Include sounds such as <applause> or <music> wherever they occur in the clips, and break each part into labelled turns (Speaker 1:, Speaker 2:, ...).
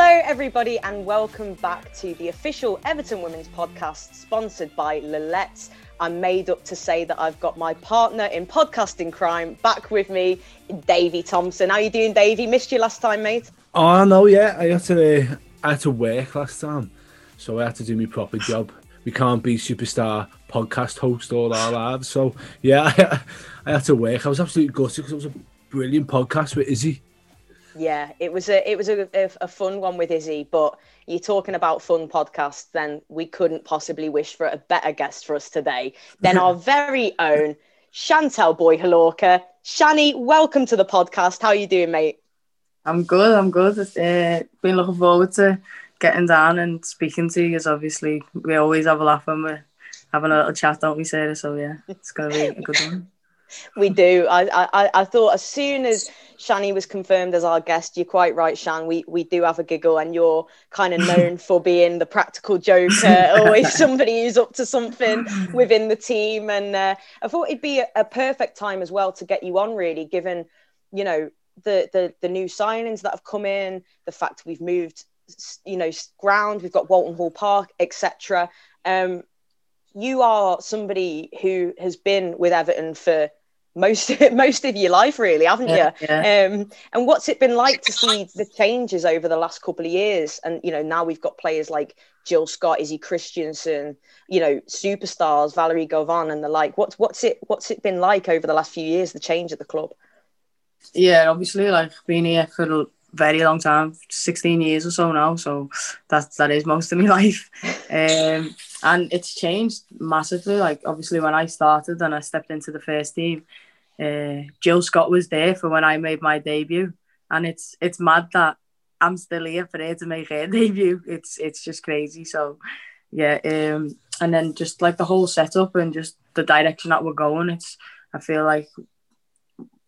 Speaker 1: Hello, everybody, and welcome back to the official Everton Women's podcast sponsored by Lillette's. I'm made up to say that I've got my partner in podcasting crime back with me, Davie Thompson. How are you doing, Davie? Missed you last time, mate.
Speaker 2: Oh no, yeah, I had to uh, I had to work last time, so I had to do my proper job. We can't be superstar podcast host all our lives, so yeah, I, <laughs> I had to work. I was absolutely gutted because it was a brilliant podcast with Izzy.
Speaker 1: Yeah, it was a it was a, a, a, fun one with Izzy, but you're talking about fun podcasts, then we couldn't possibly wish for a better guest for us today than our <laughs> very own Chantelle Boye-Hlorkah. Shani, welcome to the podcast. How are you doing, mate?
Speaker 3: I'm good. I'm good. Uh, been looking forward to getting down and speaking to you. Because obviously we always have a laugh when we're having a little chat, don't we, Sarah? So yeah, it's gonna be a good one <laughs>
Speaker 1: we do. I, I, I thought as soon as Shani was confirmed as our guest, you're quite right, Shan. We we do have a giggle, and you're kind of known <laughs> for being the practical joker, <laughs> always somebody who's up to something within the team. And uh, I thought it'd be a, a, perfect time as well to get you on, really, given you know the the the new signings that have come in, the fact we've moved, you know, ground, we've got Walton Hall Park, etc. Um, you are somebody who has been with Everton for most <laughs> most of your life, really, haven't yeah, you? Yeah. Um, and what's it been like to see the changes over the last couple of years? And you know, now we've got players like Jill Scott, Izzy Christiansen, you know, superstars Valérie Gauvin and the like. What's what's it what's it been like over the last few years? The change at the club.
Speaker 3: Yeah, obviously, like being here for a very long time, sixteen years or so now. So that that is most of my <laughs> life. Um, and it's changed massively. Like obviously, when I started and I stepped into the first team uh, Jill Scott was there for when I made my debut, and it's it's mad that I'm still here for her to make her <laughs> debut. It's it's just crazy. So yeah, um, and then just like the whole setup and just the direction that we're going. It's I feel like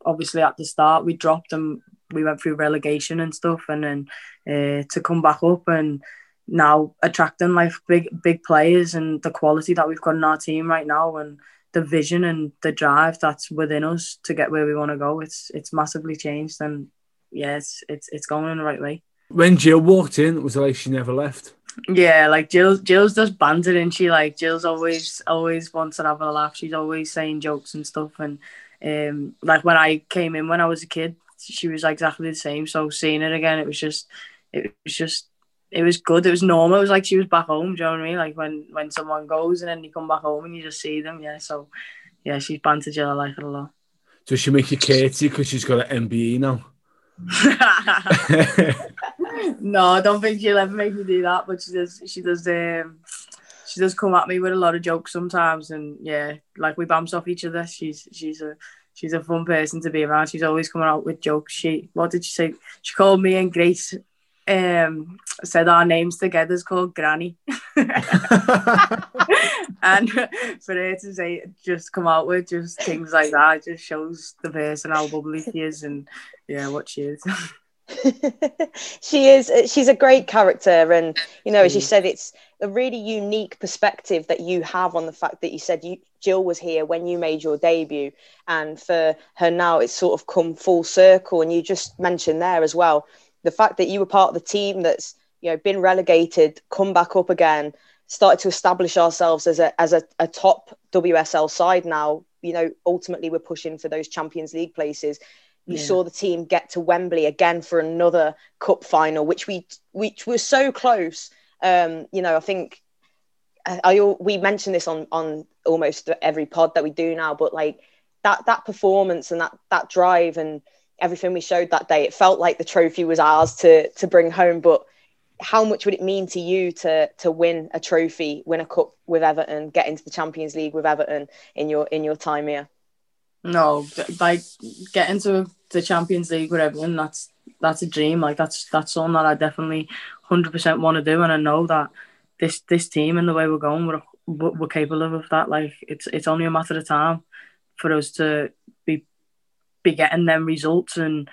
Speaker 3: obviously at the start we dropped and we went through relegation and stuff, and then uh, to come back up and now attracting like big big players and the quality that we've got in our team right now and the vision and the drive that's within us to get where we want to go. It's it's massively changed, and yeah, it's it's it's going in the right way.
Speaker 2: When Jill walked in, it was like she never left?
Speaker 3: Yeah, like Jill Jill's just banter and she like Jill's always always wants to have a laugh. She's always saying jokes and stuff and um like when I came in when I was a kid, she was exactly the same. So seeing it again, it was just it was just it was good. It was normal. It was like she was back home. Do you know what I mean? Like when when someone goes and then you come back home and you just see them. Yeah. So yeah, she's bantered you. I like it a lot.
Speaker 2: Does she make you curtsy because she's got an MBE now? <laughs> <laughs>
Speaker 3: no, I don't think she'll ever make me do that. But she does. She does. Um, she does come at me with a lot of jokes sometimes, and yeah, like we bounce off each other. She's she's a she's a fun person to be around. She's always coming out with jokes. She what did she say? She called me and Grace um, said our names together is called Granny. <laughs> and for her to say just come out with just things like that just shows the person how bubbly she is and yeah what she is. <laughs> <laughs>
Speaker 1: she is she's a great character and you know as you mm. said it's a really unique perspective that you have on the fact that you said you Jill was here when you made your debut and for her now it's sort of come full circle and you just mentioned there as well the fact that you were part of the team that's you know been relegated, come back up again, started to establish ourselves as a as a, a top WSL side now. You know, ultimately we're pushing for those Champions League places. You yeah. saw the team get to Wembley again for another cup final, which we which was so close. Um, you know, I think I, I we mention this on on almost every pod that we do now, but like that that performance and that that drive and everything we showed that day, it felt like the trophy was ours to to bring home. But how much would it mean to you to to win a trophy, win a cup with Everton, get into the Champions League with Everton in your in your time here?
Speaker 3: No, like getting to the Champions League with Everton, that's that's a dream. Like that's that's something that I definitely hundred percent want to do, and I know that this this team and the way we're going, we're we're capable of that. Like it's it's only a matter of time for us to be be getting them results and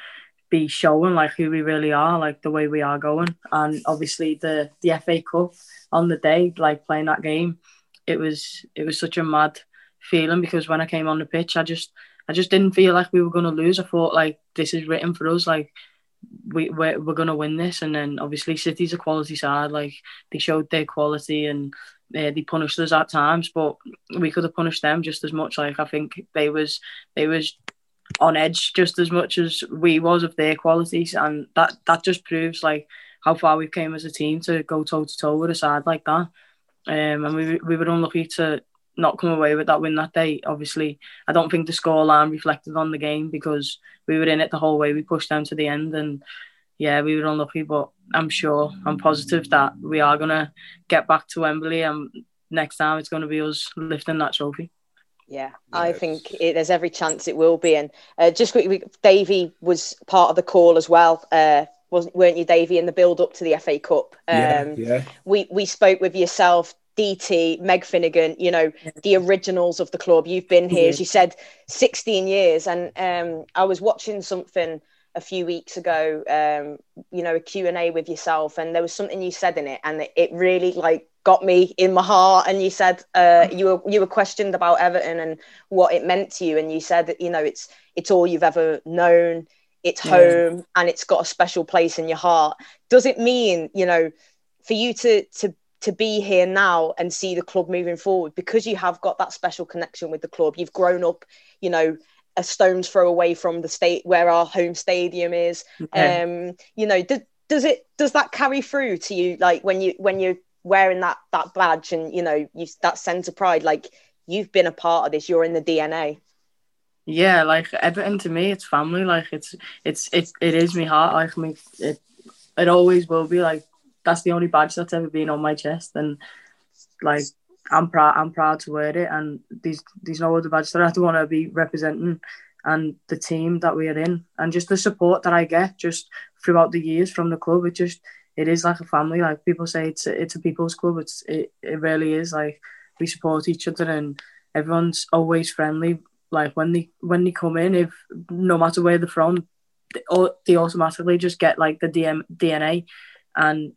Speaker 3: be showing like who we really are, like the way we are going. And obviously the the FA Cup on the day, like playing that game, it was it was such a mad feeling because when I came on the pitch, I just I just didn't feel like we were gonna lose. I thought like this is written for us. Like we we're, we're gonna win this. And then obviously City's a quality side. Like they showed their quality and uh, they punished us at times, but we could have punished them just as much. Like I think they was they was on edge just as much as we was of their qualities, and that that just proves like how far we came as a team to go toe to toe with a side like that. Um, and we we were unlucky to not come away with that win that day. Obviously, I don't think the scoreline reflected on the game because we were in it the whole way. We pushed down to the end, and yeah, we were unlucky. But I'm sure, I'm positive that we are gonna get back to Wembley, and next time it's gonna be us lifting that trophy.
Speaker 1: Yeah, I think it, there's every chance it will be. And uh, just quickly, Davie was part of the call as well. Uh, wasn't weren't you, Davie, in the build up to the FA Cup?
Speaker 2: Um, yeah, yeah.
Speaker 1: We we spoke with yourself, DT, Meg Finnigan, you know, the originals of the club. You've been here, as you said, 16 years. And um, I was watching something a few weeks ago, um, you know, a Q&A with yourself, and there was something you said in it, and it, it really like got me in my heart. And you said uh, you were you were questioned about Everton and what it meant to you, and you said that you know it's it's all you've ever known it's home and it's got a special place in your heart does it mean you know for you to to to be here now and see the club moving forward because you have got that special connection with the club you've grown up you know a stone's throw away from the state where our home stadium is okay. um you know does, does it does that carry through to you like when you when you're wearing that that badge and you know you that sense of pride like you've been a part of this you're in the dna
Speaker 3: yeah, like Everton to me, it's family. Like it's it's it's it is my heart. Like me, it it always will be. Like that's the only badge that's ever been on my chest, and like I'm proud. I'm proud to wear it. And these these no other badges that I don't want to be representing, and the team that we are in, and just the support that I get just throughout the years from the club. It just it is like a family. Like people say, it's a, it's a people's club. It's it, it really is. Like we support each other, and everyone's always friendly like when they when they come in, if no matter where they're from, they, they automatically just get like the DM, DNA, and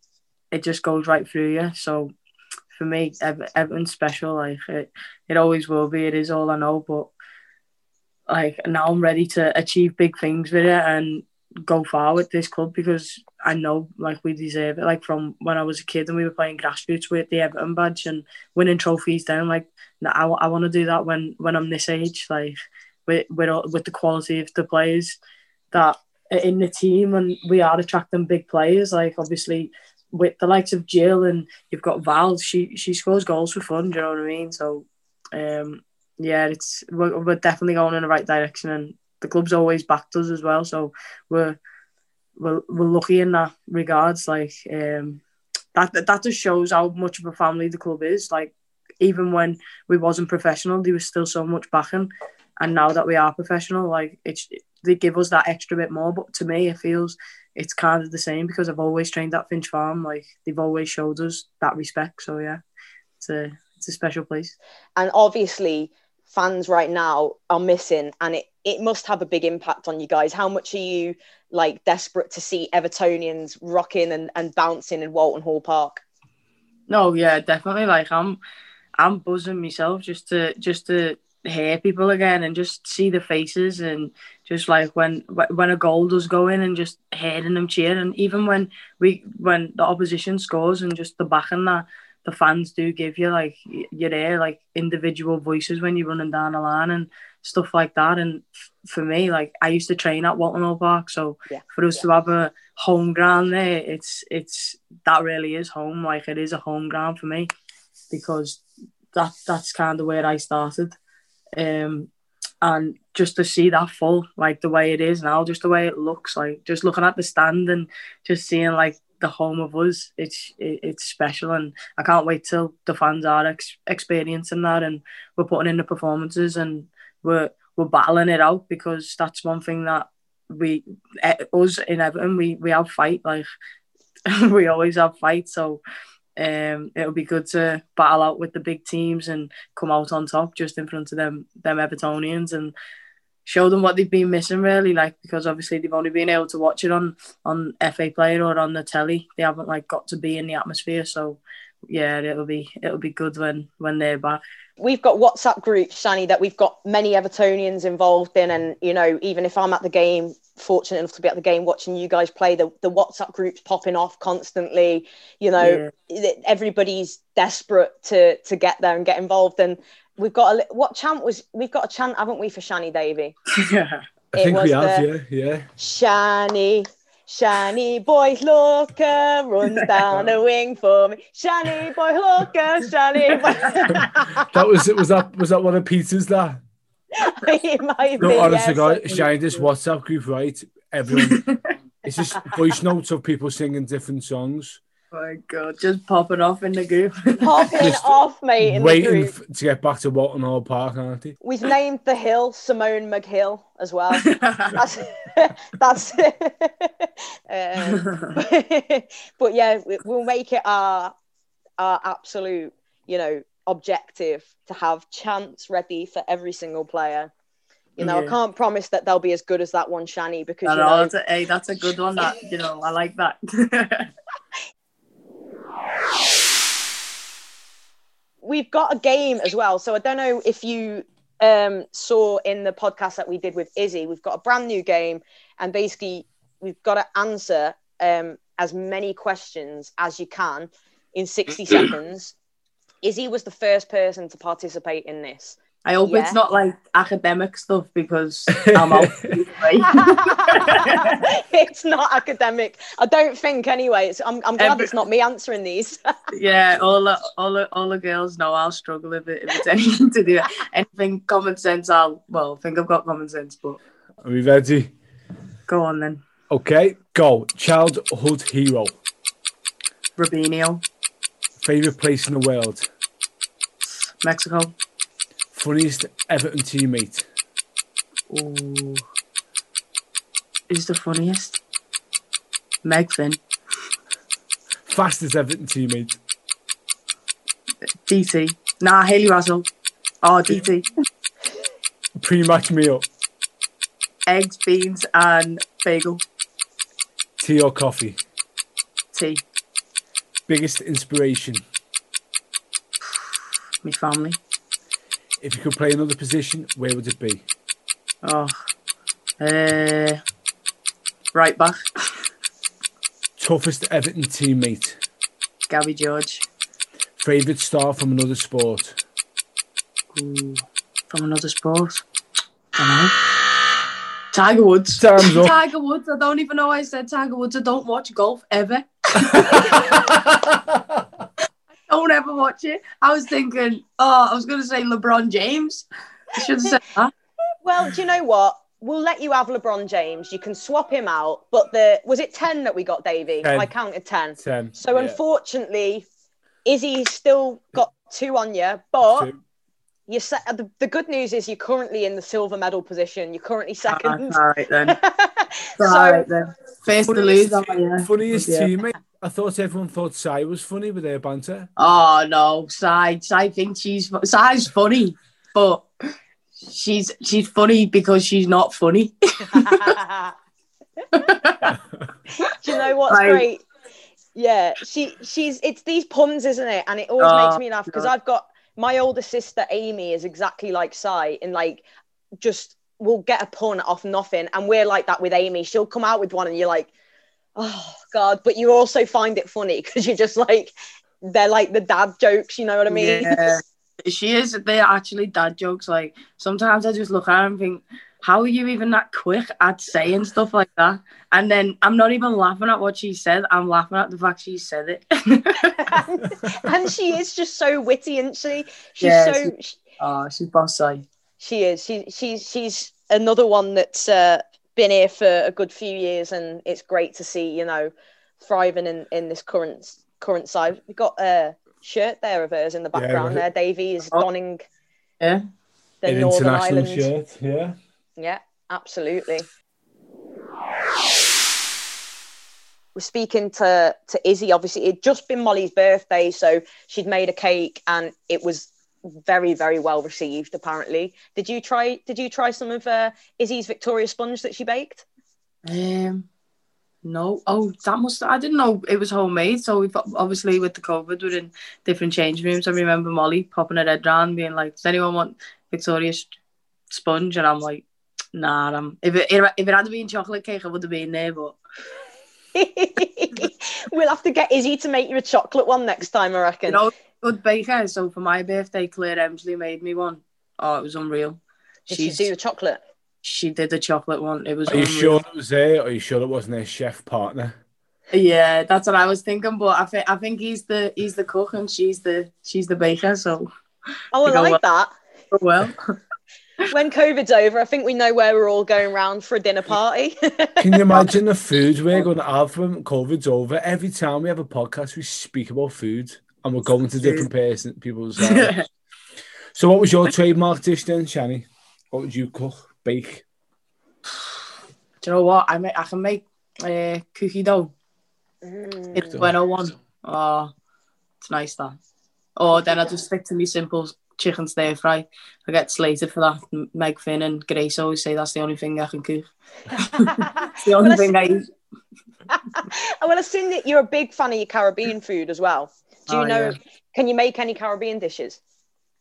Speaker 3: it just goes right through you. So for me, Everton's special. Like it, it always will be. It is all I know. But like now, I'm ready to achieve big things with it and go far with this club because I know like we deserve it. Like from when I was a kid and we were playing grassroots with the Everton badge and winning trophies then like I, I want to do that when when I'm this age like with with with the quality of the players that in the team and we are attracting big players like obviously with the likes of Jill and you've got Val she she scores goals for fun do you know what I mean so um yeah it's we're, we're definitely going in the right direction and the club's always backed us as well so we're we're, we're lucky in that regards. Like um, that that just shows how much of a family the club is. Like even when we wasn't professional, there was still so much backing, and now that we are professional, like it's they give us that extra bit more. But to me, it feels it's kind of the same because I've always trained at Finch Farm. Like they've always showed us that respect. So yeah, it's a it's a special place.
Speaker 1: And obviously, fans right now are missing, and it it must have a big impact on you guys. How much are you like desperate to see Evertonians rocking and, and bouncing in Walton Hall Park?
Speaker 3: No, yeah, definitely. Like I'm, I'm buzzing myself just to just to hear people again and just see the faces and just like when when a goal does go in and just hearing them cheer and even when we when the opposition scores and just the backing that the fans do give you like you're there like individual voices when you're running down the line and stuff like that. And for me, like I used to train at Walton Hall Park, so yeah, for us yeah. to have a home ground there, it's it's that really is home. Like it is a home ground for me because that that's kind of where I started. Um, and just to see that full, like the way it is now, just the way it looks, like just looking at the stand and just seeing like the home of us, it's it, it's special, and I can't wait till the fans are ex- experiencing that, and we're putting in the performances, and we're we're battling it out because that's one thing that we eh, us in Everton we we have fight like <laughs> we always have fight. So um it'll be good to battle out with the big teams and come out on top just in front of them them Evertonians and show them what they've been missing really like because obviously they've only been able to watch it on on FA Player or on the telly. They haven't like got to be in the atmosphere. So yeah it'll be it'll be good when when they're back
Speaker 1: we've got WhatsApp groups, Shani, that we've got many Evertonians involved in, and you know, even if I'm at the game, fortunate enough to be at the game watching you guys play, the, the WhatsApp groups popping off constantly. You know, yeah. everybody's desperate to to get there and get involved. And we've got a what chant was we've got a chant, haven't we, for Shani Davie? <laughs>
Speaker 2: yeah, I think we have. Yeah, yeah.
Speaker 1: Shani, Shiny boy looker runs <laughs> down a wing for me. Shani Boye-Hlorkah, shiny <laughs> boy.
Speaker 2: that was it. Was that was that one of Peter's? That. <laughs>
Speaker 1: it might
Speaker 2: no,
Speaker 1: be,
Speaker 2: honestly, yes, guys, Shiny this WhatsApp group, right? Everyone, it's just voice notes of people singing different songs.
Speaker 3: Oh my god, just popping off in the group. <laughs>
Speaker 1: Popping off, mate. In
Speaker 2: waiting
Speaker 1: the group.
Speaker 2: to get back to Walton Hall Park, aren't they?
Speaker 1: We've named the hill Simone Magill as well. <laughs> that's <laughs> that's um, but yeah, we'll make it our our absolute, you know, objective to have chants ready for every single player. You know, yeah. I can't promise that they'll be as good as that one, Shani, because
Speaker 3: no,
Speaker 1: you know,
Speaker 3: that's a, hey, that's a good one. That you know, I like that.
Speaker 1: We've got a game as well. So I don't know if you um, saw in the podcast that we did with Izzy, we've got a brand new game, and basically we've got to answer um, as many questions as you can in 60 <clears throat> seconds. Izzy was the first person to participate in this.
Speaker 3: I hope yeah. it's not like academic stuff because <laughs> I'm out. <laughs>
Speaker 1: it's not academic. I don't think anyway. It's, I'm, I'm glad Every, it's not me answering these. <laughs>
Speaker 3: yeah, all the, all the, all the girls know I'll struggle if, it, if it's anything to do anything common sense. I'll well think I've got common sense, but
Speaker 2: are we ready?
Speaker 3: Go on then.
Speaker 2: Okay, go. Childhood hero.
Speaker 3: Robinho.
Speaker 2: Favorite place in the world.
Speaker 3: Mexico.
Speaker 2: Funniest Everton teammate.
Speaker 3: Oh, is the funniest? Meg Finn.
Speaker 2: Fastest Everton teammate.
Speaker 3: DT. Nah, Hayley Russell. Oh, DT.
Speaker 2: Pre-match meal.
Speaker 3: Eggs, beans, and bagel.
Speaker 2: Tea or coffee?
Speaker 3: Tea.
Speaker 2: Biggest inspiration? <sighs>
Speaker 3: My family.
Speaker 2: If you could play another position, where would it be?
Speaker 3: Oh, uh, right back.
Speaker 2: Toughest Everton teammate?
Speaker 3: Gabby George.
Speaker 2: Favourite star from another sport?
Speaker 3: Ooh, from another sport? I know. Tiger Woods.
Speaker 2: Time's up.
Speaker 3: Tiger Woods. I don't even know why I said Tiger Woods. I don't watch golf ever. <laughs> <laughs> don't ever watch it. I was thinking, oh, I was going to say LeBron James. I should have said that.
Speaker 1: Well, do you know what? We'll let you have LeBron James. You can swap him out. But the was it ten that we got, Davie? I counted ten.
Speaker 2: Ten.
Speaker 1: So yeah. unfortunately, Izzy still got two on you, but. Two. You set, the, the good news is you're currently in the silver medal position. You're currently ah, second.
Speaker 3: all right then. <laughs> so, all right then. First to lose.
Speaker 2: Funniest yeah. teammate I thought everyone thought Sai was funny with their banter.
Speaker 3: Oh no, Sai! Sai thinks she's Sai's funny, but she's she's funny because she's not funny. <laughs> Do
Speaker 1: you know what's like, great? Yeah, she she's it's these puns, isn't it? And it always uh, makes me laugh because I've got my older sister Amy is exactly like Sai, and like just we'll get a pun off nothing, and we're like that with Amy. She'll come out with one, and you're like oh god but you also find it funny because you're just like they're like the dad jokes you know what i mean?
Speaker 3: Yeah. She is they're actually dad jokes like sometimes i just look at her and think how are you even that quick at saying stuff like that? And then i'm not even laughing at what she said i'm laughing at the fact she said it. <laughs>
Speaker 1: And she is just so witty isn't she? She's yeah, so
Speaker 3: she, oh she's bossy
Speaker 1: she is. She, she's she's another one that's uh been here for a good few years, and it's great to see you know thriving in in this current current side. We've got a shirt there of hers in the background yeah, there. Davie is oh. donning
Speaker 3: yeah.
Speaker 1: the An Northern
Speaker 2: Ireland shirt. Yeah,
Speaker 1: yeah, absolutely. We're speaking to to Izzy. Obviously, it'd just been Molly's birthday, so she'd made a cake, and it was very very well received apparently did you try did you try some of uh, izzy's victoria sponge that she baked
Speaker 3: um No, oh, that must. I didn't know it was homemade. So we've obviously with the COVID, we're in different change rooms. I remember Molly popping her head round, being like, "Does anyone want Victoria's sponge?" And I'm like, "Nah." I'm if it if it had been chocolate cake, I would have been there, but. <laughs>
Speaker 1: we'll have to get Izzy to make you a chocolate one next time, I reckon.
Speaker 3: You know, good baker. So for my birthday, Claire Emslie made me one. Oh, it was unreal.
Speaker 1: Did she do the chocolate?
Speaker 3: She did the chocolate one. It was.
Speaker 2: Are you sure it was there? Or are you sure it wasn't a chef partner?
Speaker 3: Yeah, that's what I was thinking. But I think I think he's the he's the cook and she's the she's the baker. So
Speaker 1: Oh, I
Speaker 3: You go
Speaker 1: like that.
Speaker 3: well, <laughs>
Speaker 1: When COVID's over, I think we know where we're all going round for a dinner party.
Speaker 2: Can you imagine the <laughs> food we're going to have when COVID's over? Every time we have a podcast, we speak about food and we're going to different person, people's houses. <laughs> So, what was your trademark dish then, Shani? What would you cook? Bake?
Speaker 3: do you know what? I make I can make uh, cookie dough.
Speaker 1: Mm.
Speaker 3: It's bueno one. Oh, it's nice that. Or then I just stick to me simple chicken stir fry. I get slated for that. Meg Finn and Grace always say that's the only thing I can cook. <laughs> It's the only
Speaker 1: Well,
Speaker 3: thing I eat. <laughs>
Speaker 1: well, I've seen that you're a big fan of your Caribbean food as well. Do you
Speaker 3: Oh,
Speaker 1: know?
Speaker 3: yeah.
Speaker 1: Can you make any Caribbean dishes?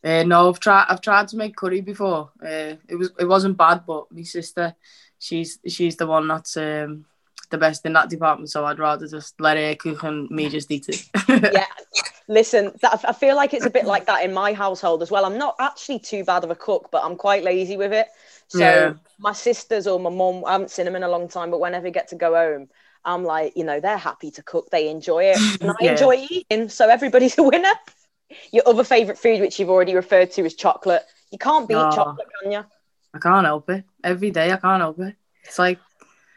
Speaker 3: Uh, no, I've tried. I've tried to make curry before. Uh, it was it wasn't bad, but my sister, she's she's the one that's um, the best in that department. So I'd rather just let her cook and me just eat it. <laughs>
Speaker 1: yeah. Listen, that, I feel like it's a bit like that in my household as well. I'm not actually too bad of a cook, but I'm quite lazy with it. So
Speaker 3: Yeah.
Speaker 1: my sisters or my mum, I haven't seen them in a long time, but whenever I get to go home, I'm like, you know, they're happy to cook. They enjoy it. <laughs> And I
Speaker 3: Yeah.
Speaker 1: enjoy eating. So everybody's <laughs> a winner. Your other favourite food, which you've already referred to, is chocolate. You can't beat
Speaker 3: No.
Speaker 1: chocolate, can you?
Speaker 3: I can't help it. Every day I can't help it. It's like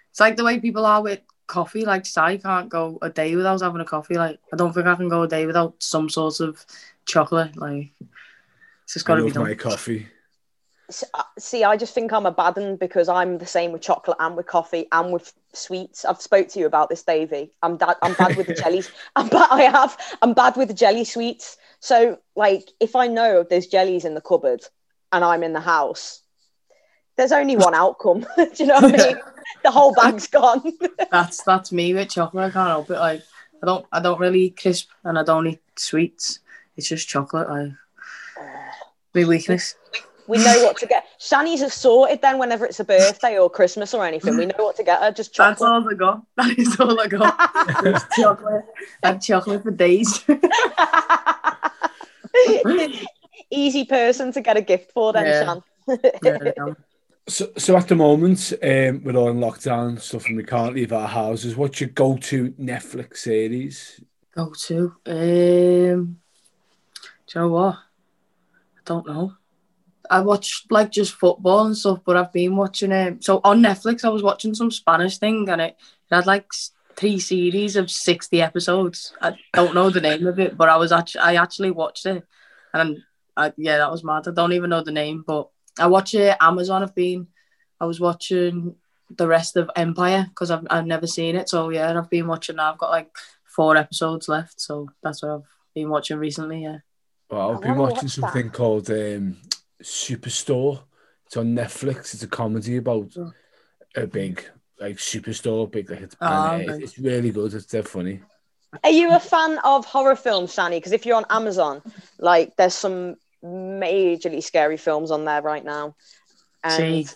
Speaker 3: it's like the way people are with coffee. Like I can't go a day without having a coffee. Like I don't think I can go a day without some sort of chocolate. Like it's just got to be done.
Speaker 2: my coffee.
Speaker 1: Uh, See, I just think I'm a bad one because I'm the same with chocolate and with coffee and with sweets. I've spoke to you about this, Davie. I'm bad. I'm bad with the jellies. <laughs> I'm bad. I have. I'm bad with the jelly sweets. So, like, if I know there's jellies in the cupboard and I'm in the house, there's only one outcome. <laughs> Do you know what I mean? <laughs> The whole bag's gone.
Speaker 3: That's that's me with chocolate. I can't help it. Like I don't I don't really eat crisp and I don't eat sweets. It's just chocolate. Like my weakness.
Speaker 1: We know what to get. Shani's are sorted then whenever it's a birthday or Christmas or anything. We <laughs> know what to get her. Just chocolate.
Speaker 3: That's
Speaker 1: chocolate.
Speaker 3: all I got. <laughs> That is all I got. Just <laughs> chocolate. I had chocolate for days.
Speaker 1: Easy person to get a gift for then,
Speaker 3: Yeah.
Speaker 1: Shan.
Speaker 3: Yeah,
Speaker 2: So, so at the moment, um, we're all in lockdown and stuff and we can't leave our houses. What's your go to Netflix series?
Speaker 3: go to. Um, do you know what? I don't know. I watch like just football and stuff, but I've been watching it. so on Netflix, I was watching some Spanish thing, and it, it had like three series of sixty episodes. I don't know the name of it, but I was actually I actually watched it, and I, yeah, that was mad. I don't even know the name, but I watch it. Amazon. I've been. I was watching the rest of Empire because I've I've never seen it. So yeah, I've been watching. Now. I've got like four episodes left, so that's what I've been watching recently. Yeah.
Speaker 2: Well, I've been watching
Speaker 1: watch
Speaker 2: something called um, Superstore. It's on Netflix. It's a comedy about
Speaker 3: Oh.
Speaker 2: a big like superstore, big like it's,
Speaker 3: ah,
Speaker 2: and,
Speaker 3: okay.
Speaker 2: it's really good. It's dead funny.
Speaker 1: Are you a fan of horror films, Shani? Because if you're on Amazon, like there's some majorly scary films on there right now. And
Speaker 3: See,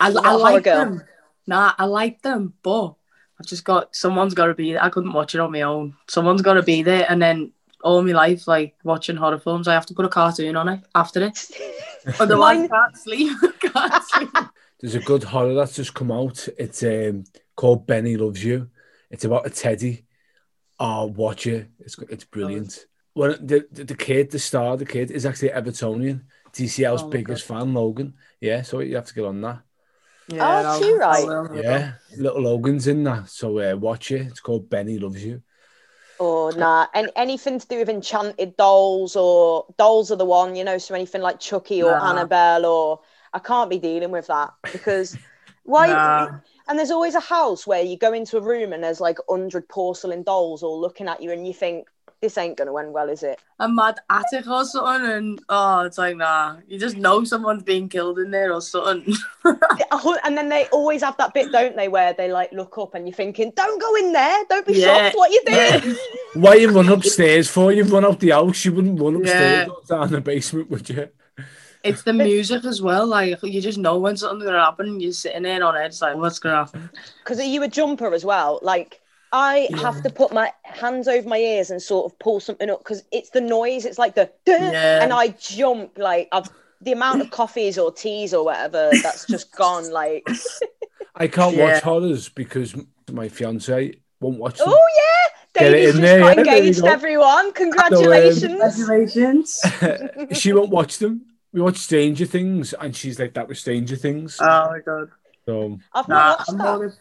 Speaker 3: I, I
Speaker 1: not a horror
Speaker 3: like
Speaker 1: girl.
Speaker 3: them. Nah, I like them, but I've just got someone's got to be. there. I couldn't watch it on my own. Someone's got to be there, and then all my life, like watching horror films, I have to put a cartoon on it after it. Otherwise, I can't sleep. <laughs> can't sleep.
Speaker 2: There's a good horror that's just come out. It's um, called Benny Loves You. It's about a teddy. Oh, watch it. It's it's brilliant. When the, the the kid, the star, the kid is actually Evertonian. DCL's
Speaker 3: Oh my
Speaker 2: biggest fan, Logan. Yeah, so you have to get on that.
Speaker 1: Oh,
Speaker 3: I'll-
Speaker 1: too right.
Speaker 3: I will, I will.
Speaker 2: Yeah, little Logan's in that. So uh, watch it. It's called Benny Loves You.
Speaker 1: Or nah, and anything to do with enchanted dolls or dolls are the one, you know, so anything like Chucky or
Speaker 3: Nah.
Speaker 1: Annabelle or I can't be dealing with that because <laughs> why
Speaker 3: Nah.
Speaker 1: and there's always a house where you go into a room and there's like hundred porcelain dolls all looking at you and you think this ain't gonna end well, is it?
Speaker 3: a mad attic or something, and oh, it's like nah. You just know someone's being killed in there or something. <laughs>
Speaker 1: And then they always have that bit, don't they, where they like look up and you're thinking, "Don't go in there. Don't be
Speaker 3: Yeah.
Speaker 1: shocked. What you doing?" <laughs>
Speaker 2: Why you run upstairs for? You run up the house. You wouldn't run upstairs
Speaker 3: Yeah.
Speaker 2: down the basement, would you?
Speaker 3: it's the <laughs> music as well. Like you just know when something's gonna happen. You're sitting there on edge, like what's gonna happen?
Speaker 1: Because are you a jumper as well? Like I have to put my hands over my ears and sort of pull something up because it's the noise. It's like the
Speaker 3: Yeah.
Speaker 1: and I jump like I've the amount of coffees or teas or whatever that's just gone. Like <laughs>
Speaker 2: I can't
Speaker 3: Yeah.
Speaker 2: watch horrors because my fiance won't watch them.
Speaker 1: oh yeah,
Speaker 2: Get it in
Speaker 1: just
Speaker 2: there,
Speaker 1: got
Speaker 2: yeah, there
Speaker 1: engaged.
Speaker 2: go.
Speaker 1: Everyone, congratulations.
Speaker 3: Congratulations. <laughs>
Speaker 2: she won't watch them. We watch Stranger Things, and she's like, "That was Stranger Things."
Speaker 3: oh my god.
Speaker 2: so
Speaker 1: I've
Speaker 3: Nah,
Speaker 1: not watched
Speaker 3: I'm
Speaker 1: that.
Speaker 3: more of,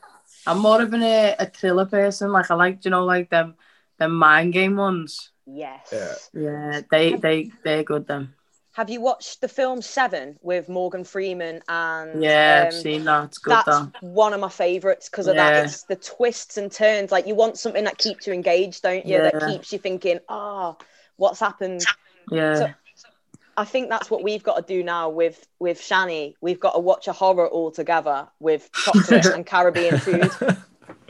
Speaker 3: I'm more of an, a, a thriller person. Like I like, you know, like them, them mind game ones.
Speaker 1: Yes.
Speaker 2: Yeah.
Speaker 3: Yeah, they, they, they're good. Them.
Speaker 1: Have you watched the film Seven with Morgan Freeman and
Speaker 3: Yeah,
Speaker 1: um,
Speaker 3: I've seen that. It's good.
Speaker 1: that's
Speaker 3: That.
Speaker 1: one of my favorites because of
Speaker 3: Yeah.
Speaker 1: that. It's the twists and turns. Like you want something that keeps you engaged, don't you?
Speaker 3: Yeah.
Speaker 1: That keeps you thinking, "Ah, what's happened?"
Speaker 3: Yeah.
Speaker 1: So- I think that's what we've got to do now with with Shani. We've got to watch a horror all together with chocolate and Caribbean food.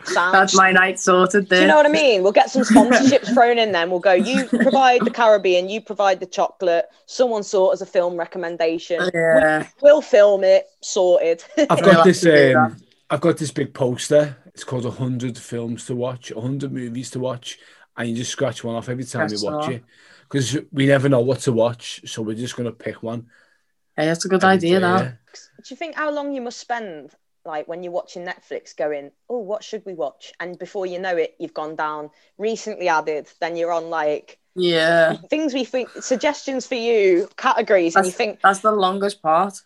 Speaker 1: Sounds. <laughs>
Speaker 3: That's my night sorted
Speaker 1: Do you know what I mean? We'll get some sponsorships <laughs> thrown in. Then we'll go. You provide the Caribbean. You provide the chocolate. Someone sort as a film recommendation.
Speaker 3: Yeah.
Speaker 1: We'll film it. Sorted.
Speaker 2: I've <laughs> got this. Um, I've got this big poster. It's called hundred films to watch, hundred movies to watch, and you just scratch one off every time
Speaker 3: Scratch
Speaker 2: you watch
Speaker 3: one
Speaker 2: it because we never know what to watch, so we're just gonna pick one.
Speaker 3: Hey, that's a good
Speaker 2: every
Speaker 3: idea.
Speaker 2: day, yeah.
Speaker 1: Do you think how long you must spend, like when you're watching Netflix, going, "Oh, what should we watch?" And before you know it, you've gone down recently added. Then you're on like
Speaker 3: Yeah.
Speaker 1: things we think suggestions for you, categories, and you think
Speaker 3: that's the longest part.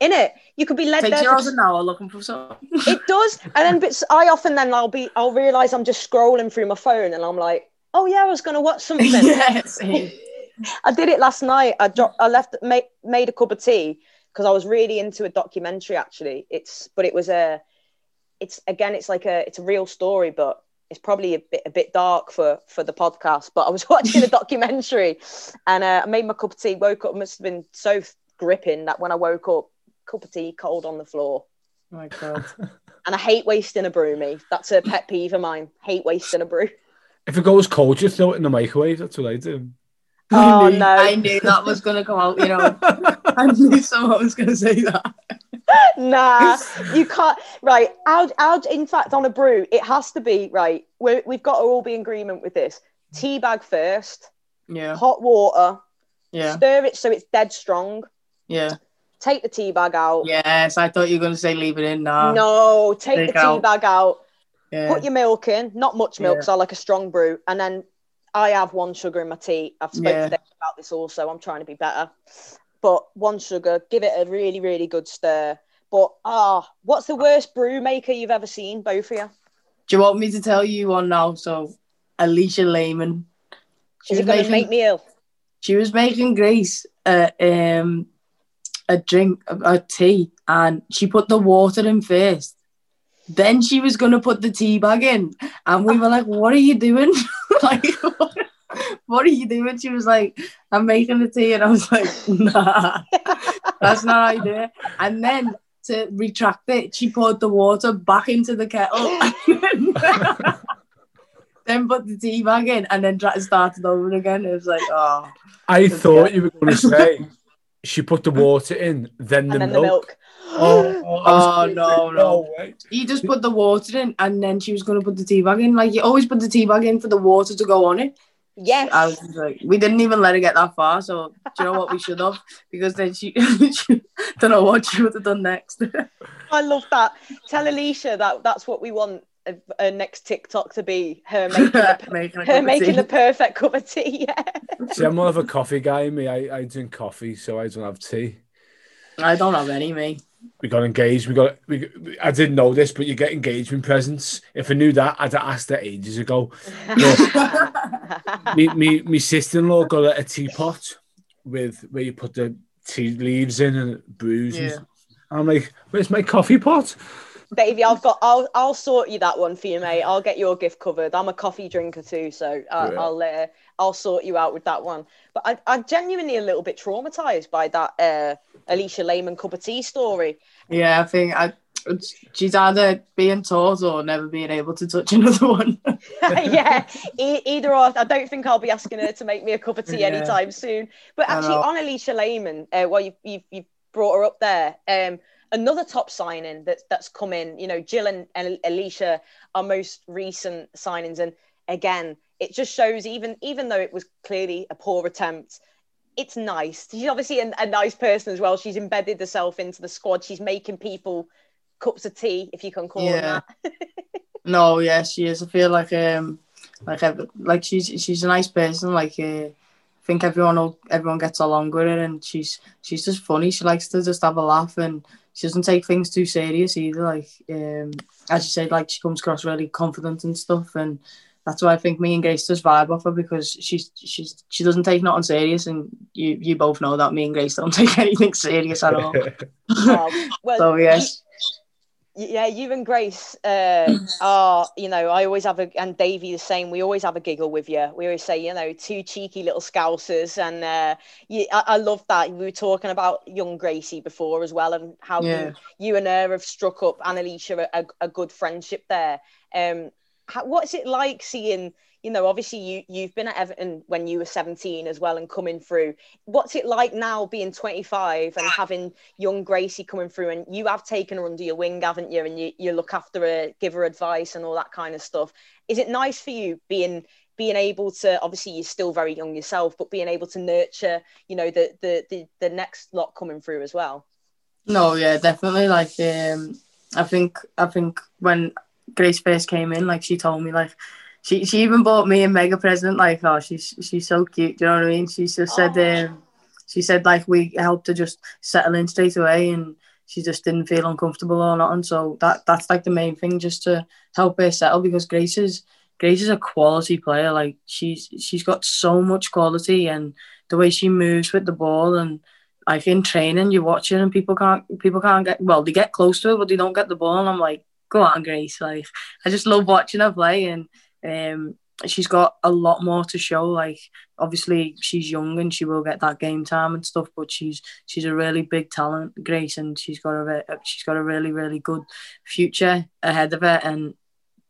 Speaker 1: in it you could be led
Speaker 3: Takes
Speaker 1: there.
Speaker 3: you
Speaker 1: For,
Speaker 3: an hour looking for something.
Speaker 1: it does, and then bits. I often then I'll be I'll realize I'm just scrolling through my phone, and I'm like, "Oh yeah, I was gonna watch <laughs> something."
Speaker 3: yes. <laughs>
Speaker 1: I did it last night. I dropped, I left, made, made a cup of tea because I was really into a documentary. Actually, it's but it was a, it's again, it's like a, it's a real story, but it's probably a bit a bit dark for for the podcast. But I was <laughs> watching a documentary, and uh, I made my cup of tea. Woke up, must have been so gripping that when I woke up, cup of tea cold on the floor.
Speaker 3: Oh my god.
Speaker 1: And I hate wasting a brew. Me, that's a pet peeve of mine. Hate wasting a brew.
Speaker 2: If it goes cold, you throw it in the microwave. That's what I do.
Speaker 1: Oh, <laughs>
Speaker 3: I knew,
Speaker 1: no.
Speaker 3: I knew that was gonna come out. You know, <laughs> I knew someone was gonna say that. <laughs>
Speaker 1: nah, you can't. Right, how, how, in fact, on a brew, it has to be right. We're, we've got to all be in agreement with this. Tea bag first,
Speaker 3: Yeah.
Speaker 1: hot water,
Speaker 3: Yeah.
Speaker 1: stir it so it's dead strong.
Speaker 3: Yeah.
Speaker 1: Take the tea bag out.
Speaker 3: Yes, I thought you were gonna say leave it in now.
Speaker 1: No, take,
Speaker 3: Take
Speaker 1: the tea
Speaker 3: out.
Speaker 1: bag out.
Speaker 3: Yeah.
Speaker 1: Put your milk in, not much milk,
Speaker 3: Yeah.
Speaker 1: because I like a strong brew. And then I have one sugar in my tea. I've spoken
Speaker 3: Yeah.
Speaker 1: about this also. I'm trying to be better. But one sugar, give it a really, really good stir. But ah, what's the worst brew maker you've ever seen, both of you?
Speaker 3: Do you want me to tell you one now? So, Alisha Lehmann. She
Speaker 1: Is
Speaker 3: was
Speaker 1: it going to
Speaker 3: making.
Speaker 1: make me ill?
Speaker 3: She was making Grace a um a drink a, a tea, and she put the water in first. Then she was gonna put the tea bag in, and we were like, "What are you doing? <laughs> like, what, <laughs> what are you doing?" She was like, "I'm making the tea," and I was like, <laughs> "Nah, that's not how you do it." And then to retract it, she poured the water back into the kettle. Then put the tea bag in and then tried to start it over again. It was like, oh,
Speaker 2: I thought
Speaker 3: good.
Speaker 2: you were going to say she put the water in, then the
Speaker 1: then
Speaker 2: milk.
Speaker 1: the milk.
Speaker 2: Oh, I
Speaker 3: Oh, no,
Speaker 2: say,
Speaker 3: no.
Speaker 2: way.
Speaker 3: He just put the water in and then she was going to put the tea bag in. Like, you always put the tea bag in for the water to go on it.
Speaker 1: yes.
Speaker 3: I was like, we didn't even let her get that far. So, do you know what we should have? Because then she, <laughs> she don't know what she would have done next.
Speaker 1: I love that. Tell Alisha that that's what we want a, a next TikTok to be her making the, <laughs>
Speaker 3: making
Speaker 1: her making the perfect cup of tea. Yeah.
Speaker 2: See, I'm more of a coffee guy. Me, I, I drink coffee, so I don't have tea.
Speaker 3: I don't have any, me.
Speaker 2: we got engaged. We got. We, I didn't know this, but you get engagement presents. If I knew that, I'd have asked her ages ago. <laughs> me, me, me sister-in-law got a, a teapot with where you put the tea leaves in and brews.
Speaker 3: Yeah.
Speaker 2: And I'm like, where's my coffee pot?
Speaker 1: Davie, I've got. I'll I'll sort you that one for you, mate. I'll get your gift covered. I'm a coffee drinker too, so uh, I'll uh, I'll sort you out with that one. But I, I'm genuinely a little bit traumatized by that uh, Alisha Lehmann cup of tea story.
Speaker 3: Yeah, I think I, she's either being taught or never being able to touch <laughs> another one. <laughs>
Speaker 1: yeah, e- either or. I don't think I'll be asking her to make me a cup of tea yeah. anytime soon. But actually, on Alisha Lehmann, uh, well, you've, you've, you've brought her up there. Um, another top signing that's that's come in. You know, Jill and, and Alisha are most recent signings, and again, it just shows even even though it was clearly a poor attempt, it's nice. She's obviously a, a nice person as well. She's embedded herself into the squad. She's making people cups of tea, if you can call yeah. that. <laughs> <laughs>
Speaker 3: no, yeah, she is. I feel like um like like she's she's a nice person. Like uh, I think everyone everyone gets along with her, and she's she's just funny. She likes to just have a laugh, and she doesn't take things too serious either. Like um, as you said, like she comes across really confident and stuff, and that's why I think me and Grace just vibe off her because she's she's she doesn't take nothing serious, and you you both know that me and Grace don't <laughs> take anything serious at all. <laughs> oh, well, so yes
Speaker 1: yeah, you and Grace uh, are, you know, I always have a, and Davey the same. We always have a giggle with you. We always say, you know, two cheeky little scousers, and uh, you, I, I, love that. We were talking about young Gracie before as well, and how yeah. you, you and her have struck up, and Alisha, a, a good friendship there. Um, how, what's it like seeing you know, obviously you you've been at Everton when you were 17 as well and coming through. What's it like now being 25 and having young Gracie coming through and you have taken her under your wing, haven't you? And you, you look after her, give her advice and all that kind of stuff. Is it nice for you being being able to obviously you're still very young yourself, but being able to nurture, you know, the the the, the next lot coming through as well?
Speaker 3: No, yeah, definitely. Like um I think I think when Grace first came in, like she told me like she she even bought me a mega present. Like, oh, she's she's so cute. Do you know what I mean? She just said, um, she said like we helped her just settle in straight away, and she just didn't feel uncomfortable or nothing. So that that's like the main thing, just to help her settle because Grace is Grace is a quality player. Like she's she's got so much quality, and the way she moves with the ball and like in training, you watch it and people can't people can't get well, they get close to it, but they don't get the ball. And I'm like, go on, Grace. Like I just love watching her play, and um, she's got a lot more to show. Like obviously she's young and she will get that game time and stuff, but she's she's a really big talent, Grace, and she's got a she's got a really really good future ahead of her. And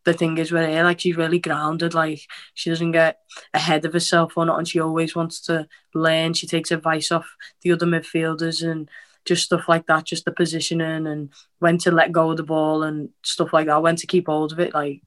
Speaker 3: the thing is with her, like she's really grounded. Like she doesn't get ahead of herself or not, and she always wants to learn. She takes advice off the other midfielders and just stuff like that, just the positioning and when to let go of the ball and stuff like that, when to keep hold of it. Like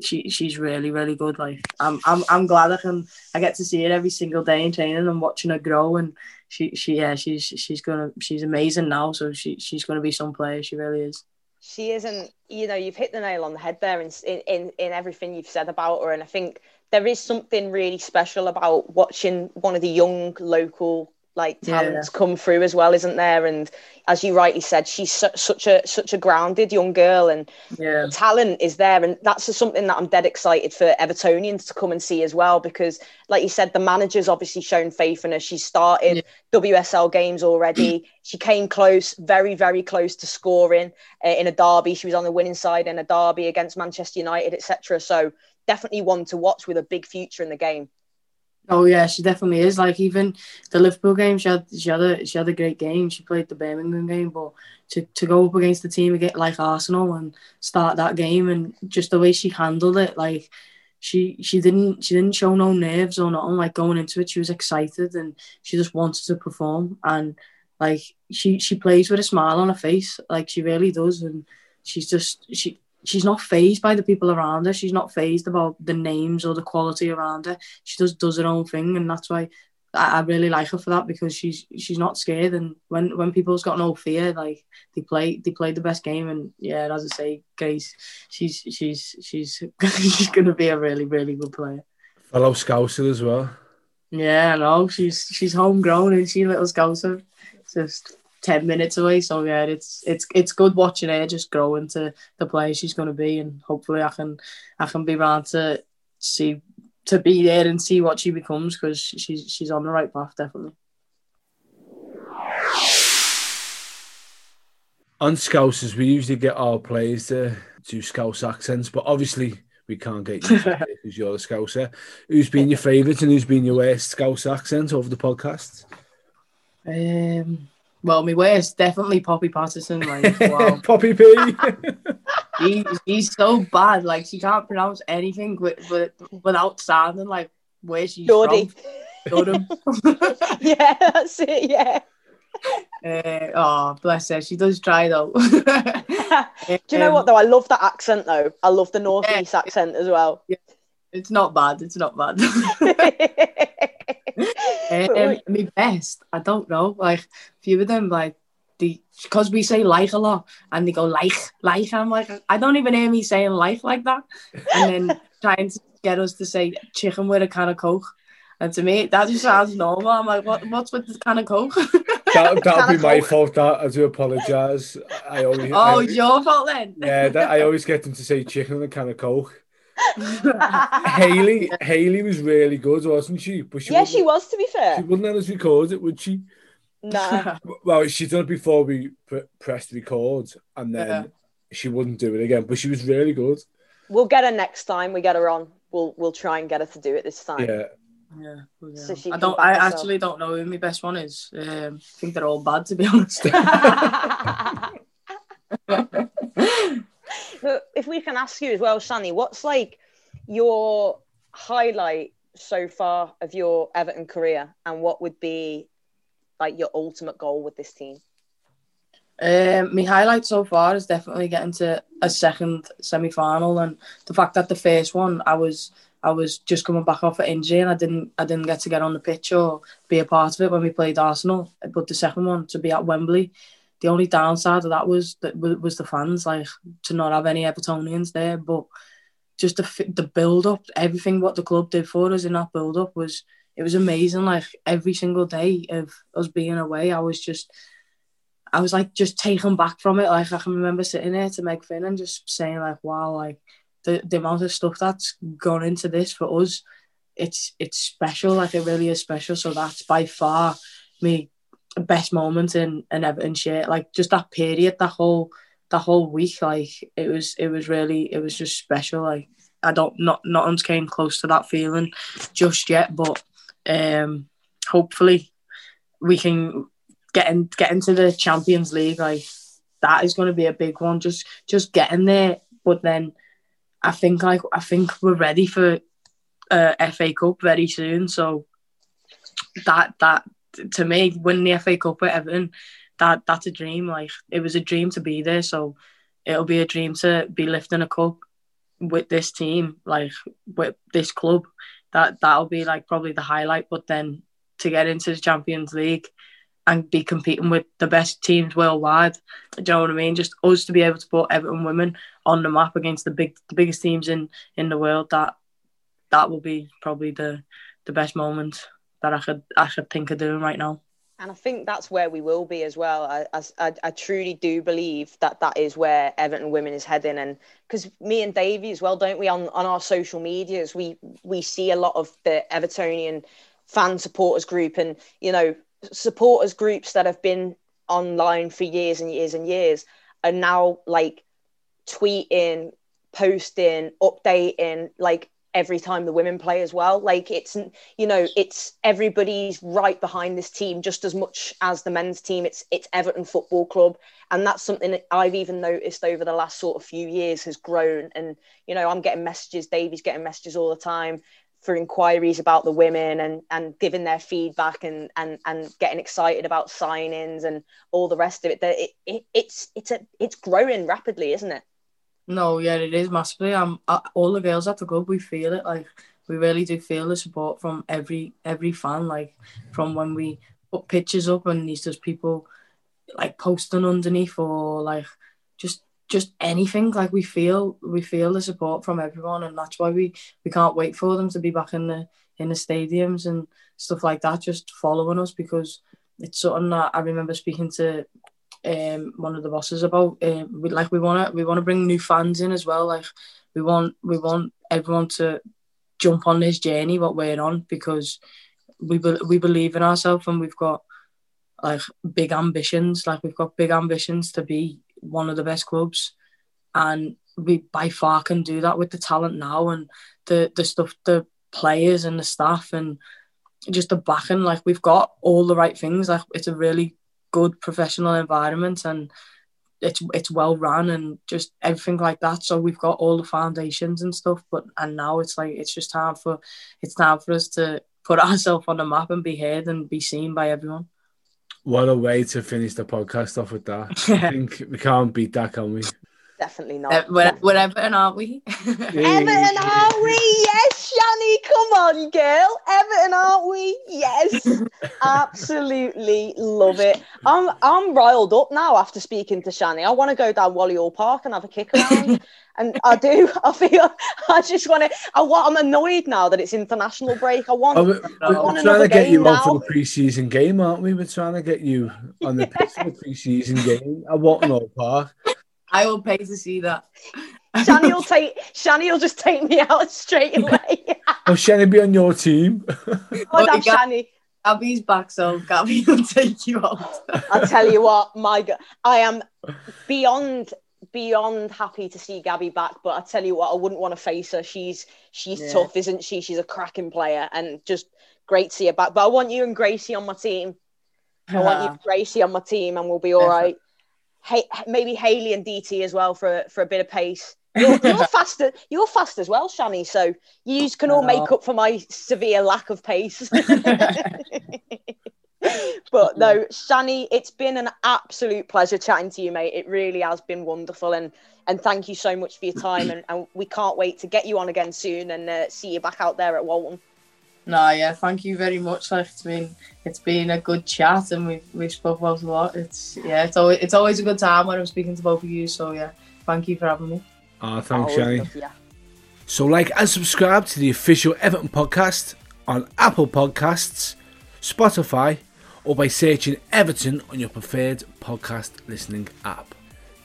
Speaker 3: she she's really really good. Like I'm I'm I'm glad I can I get to see her every single day in training and watching her grow. And she she yeah she's she's gonna she's amazing now. So she she's gonna be some player. She really is.
Speaker 1: She isn't. You know, you've hit the nail on the head there in in in everything you've said about her. And I think there is something really special about watching one of the young local like talents yeah. come through as well, isn't there? And as you rightly said, she's su- such a such a grounded young girl, and yeah. talent is there, and that's something that I'm dead excited for Evertonians to come and see as well. Because, like you said, the manager's obviously shown faith in her. She started yeah. WSL games already. <clears throat> she came close, very very close to scoring uh, in a derby. She was on the winning side in a derby against Manchester United, etc. So definitely one to watch with a big future in the game.
Speaker 3: Oh yeah, she definitely is. Like even the Liverpool game, she had she had a she had a great game. She played the Birmingham game, but to, to go up against the team again like Arsenal and start that game and just the way she handled it, like she she didn't she didn't show no nerves or nothing. Like going into it, she was excited and she just wanted to perform. And like she she plays with a smile on her face, like she really does. And she's just she she's not phased by the people around her. She's not phased about the names or the quality around her. She just does her own thing, and that's why I, I really like her for that because she's she's not scared. And when when people's got no fear, like they play they play the best game. And yeah, as I say, guys, she's she's she's <laughs> she's gonna be a really really good player.
Speaker 2: Fellow Scouser as well.
Speaker 3: Yeah, I know. She's she's homegrown and she little Scouser. Just 10 minutes away. So yeah, it's it's it's good watching her just grow into the player she's going to be, and hopefully I can I can be around to see to be there and see what she becomes because she's she's on the right path definitely.
Speaker 2: on Scousers, we usually get our players to do Scouse accents, but obviously we can't get you <laughs> because you're a Scouser. Who's been your favourite and who's been your worst Scouse accent over the podcast?
Speaker 3: Um, well, my worst definitely Poppy Pattinson. Like, <laughs> wow.
Speaker 2: Poppy P. <laughs>
Speaker 3: he, he's so bad. Like, she can't pronounce anything with, with, without sounding like where she's
Speaker 1: Geordie.
Speaker 3: from. Durham. <laughs>
Speaker 1: yeah, that's it. Yeah.
Speaker 3: Uh, oh, bless her. She does try though.
Speaker 1: Do you know what though? I love that accent though. I love the northeast
Speaker 3: Yeah.
Speaker 1: accent as well.
Speaker 3: It's not bad. It's not bad. Um, my best, I don't know. Like a few of them, like the because we say like a lot, and they go like like. I'm like, I don't even hear me saying like like that, and then <laughs> trying to get us to say chicken with a can of coke. And to me, that just sounds normal. I'm like, what, what's with this can of coke?
Speaker 2: that, that'll <laughs> be my fault. That I do apologise. I always,
Speaker 3: oh,
Speaker 2: I,
Speaker 3: it's your fault then.
Speaker 2: yeah, that, I <laughs> always get them to say chicken and a can of coke. <laughs> Hayley, Hayley was really good, wasn't she? But she
Speaker 1: yeah, she was. To be fair,
Speaker 2: She
Speaker 1: fair,
Speaker 2: wouldn't let us record it, would she?
Speaker 1: nah. <laughs>
Speaker 2: Well, she done it before we pr- pressed record, and then
Speaker 3: Yeah.
Speaker 2: she wouldn't do it again. But she was really good.
Speaker 1: We'll get her next time we get her on. We'll we'll try and get her to do it this time.
Speaker 2: Yeah,
Speaker 3: Yeah, yeah.
Speaker 1: So she
Speaker 3: I don't. I
Speaker 1: herself.
Speaker 3: actually don't know who my best one is. Um, I think they're all bad, to be honest. <laughs>
Speaker 1: If we can ask you as well, Sunny, what's like your highlight so far of your Everton career, and what would be like your ultimate goal with this team?
Speaker 3: Um, my highlight so far is definitely getting to a second semi final, and the fact that the first one I was I was just coming back off an injury and I didn't I didn't get to get on the pitch or be a part of it when we played Arsenal. But the second one to be at Wembley, the only downside of that was that was the fans, like to not have any Evertonians there. But just the the build up, everything what the club did for us in that build up was it was amazing. Like every single day of us being away, I was just I was like just taken back from it. Like I can remember sitting there to Meg Finnigan just saying like, wow, like the, the amount of stuff that's gone into this for us, it's it's special. Like it really is special. So that's by far me best moment in in Everton shirt. Like just that period, that whole that whole week, like it was it was really it was just special. Like I don't not not one's came close to that feeling just yet, but um hopefully we can get in, get into the Champions League. Like that is going to be a big one. Just just getting there, but then I think like I think we're ready for uh, FA Cup very soon. So that that to me, winning the FA Cup at Everton, that that's a dream. Like it was a dream to be there. So it'll be a dream to be lifting a cup with this team, like with this club. That that'll be like probably the highlight. But then to get into the Champions League and be competing with the best teams worldwide. Do you know what I mean? Just us to be able to put Everton women on the map against the big, the biggest teams in in the world. That that will be probably the the best moment that I could I could think of doing right now.
Speaker 1: And I think that's where we will be as well. I, I, I- truly do believe that that is where Everton Women is heading. And because me and Davie as well, don't we, on, on our social medias, we, we see a lot of the Evertonian fan supporters group and, you know, supporters groups that have been online for years and years and years are now like tweeting, posting, updating, like every time the women play as well. Like it's you know it's everybody's right behind this team just as much as the men's team. It's it's Everton Football Club, and that's something that I've even noticed over the last sort of few years has grown. And you know I'm getting messages, Davie's getting messages all the time for inquiries about the women and and giving their feedback and and and getting excited about signings and all the rest of it. That it, it it's it's a it's growing rapidly, isn't it?
Speaker 3: No, yeah, it is massively. Um, uh, all the girls at the club, we feel it. Like we really do feel the support from every every fan. Like from when we put pictures up and there's just people like posting underneath or like just just anything. Like we feel we feel the support from everyone, and that's why we we can't wait for them to be back in the in the stadiums and stuff like that. Just following us because it's something that I remember speaking to um one of the bosses about um, we like we want to we want to bring new fans in as well like we want we want everyone to jump on this journey what we're on because we be, we believe in ourselves and we've got like big ambitions like we've got big ambitions to be one of the best clubs, and we by far can do that with the talent now and the the stuff, the players and the staff and just the backing. Like we've got all the right things. Like it's a really good professional environment and it's it's well run and just everything like that. So we've got all the foundations and stuff. But and now it's like it's just time for it's time for us to put <laughs> ourselves on the map and be heard and be seen by everyone.
Speaker 2: What a way to finish the podcast off with that. I <laughs> think we can't beat that, can we?
Speaker 1: Definitely not.
Speaker 3: Uh, we're, we're Everton, aren't we? <laughs>
Speaker 1: Everton, aren't we? Yes, Shani, come on, girl. Everton, aren't we? Yes, <laughs> absolutely love it. I'm I'm riled up now after speaking to Shani. I want to go down Walton Hall Park and have a kick around. <laughs> and I do. I feel. I just want to. I want. I'm annoyed now that it's international break. I want.
Speaker 2: Oh, we're,
Speaker 1: I
Speaker 2: we're
Speaker 1: want
Speaker 2: trying to get
Speaker 1: game
Speaker 2: you on
Speaker 1: now.
Speaker 2: for the pre-season game, aren't we? We're trying to get you on the pitch for the pre-season game at Walton Park.
Speaker 3: I will pay to see that.
Speaker 1: Shani will <laughs> take. Shani will just take me out straight away.
Speaker 2: Oh, Shannon be on your team.
Speaker 1: I'd
Speaker 3: Well,
Speaker 1: have
Speaker 3: you got-
Speaker 1: Shani.
Speaker 3: Gabby's back, so Gabby <laughs> will take you out.
Speaker 1: I'll tell you what, my God, I am <laughs> beyond beyond happy to see Gabby back. But I tell you what, I wouldn't want to face her. She's she's
Speaker 3: Yeah.
Speaker 1: tough, isn't she? She's a cracking player, and just great to see her back. But I want you and Gracie on my team. I want you and Gracie on my team, and we'll be all right. Hey, maybe Hayley and DT as well for for a bit of pace. <laughs> You're, you're faster. You're fast as well, Shani. So you can all make up for my severe lack of pace. <laughs> <laughs> but no, Shani, it's been an absolute pleasure chatting to you, mate. It really has been wonderful, and and thank you so much for your time. And, and we can't wait to get you on again soon and uh, see you back out there at Walton.
Speaker 3: No, yeah, thank you very much. Like it's been it's been a good chat and we've we've spoke about a lot. It's yeah, it's always it's always a good time when I'm speaking to both of you. So yeah, thank you for having me.
Speaker 2: Ah, thanks,
Speaker 1: Oh,
Speaker 2: Shani.
Speaker 1: love ya.
Speaker 2: So, like and subscribe to the official Everton podcast on Apple Podcasts, Spotify, or by searching Everton on your preferred podcast listening app.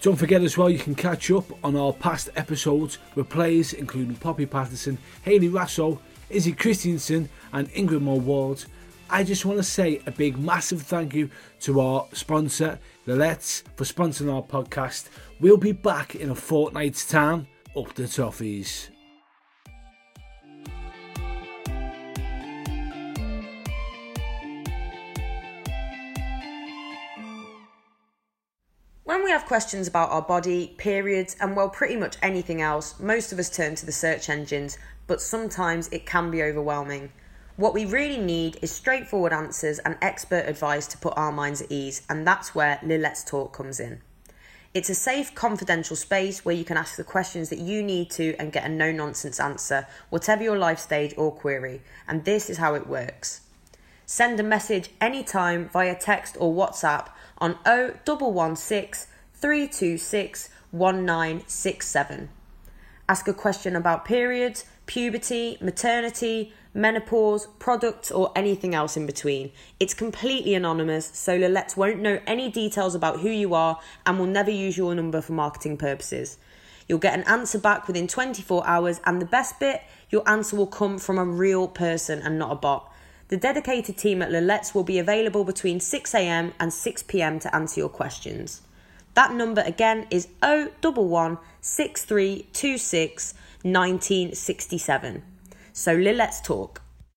Speaker 2: Don't forget as well, you can catch up on our past episodes with players including Poppy Pattinson, Hayley Raso, Izzy Christiansen, and Ingrid Moe Wold. I just want to say a big, massive thank you to our sponsor, Lil-Lets, for sponsoring our podcast. We'll be back in a fortnight's time. Up the toffees.
Speaker 4: When we have questions about our body, periods, and well, pretty much anything else, most of us turn to the search engines, but sometimes it can be overwhelming. What we really need is straightforward answers and expert advice to put our minds at ease, and that's where Lil-Lets Talk comes in. It's a safe, confidential space where you can ask the questions that you need to and get a no nonsense answer, whatever your life stage or query, and this is how it works. Send a message anytime via text or WhatsApp on 0116 326 1967. Ask a question about periods, puberty, maternity, menopause, products, or anything else in between. It's completely anonymous, so Lilette won't know any details about who you are and will never use your number for marketing purposes. You'll get an answer back within 24 hours, and the best bit, your answer will come from a real person and not a bot. The dedicated team at Lil-Lets will be available between 6am and 6pm to answer your questions. That number again is 011 6326 1967. So let's talk.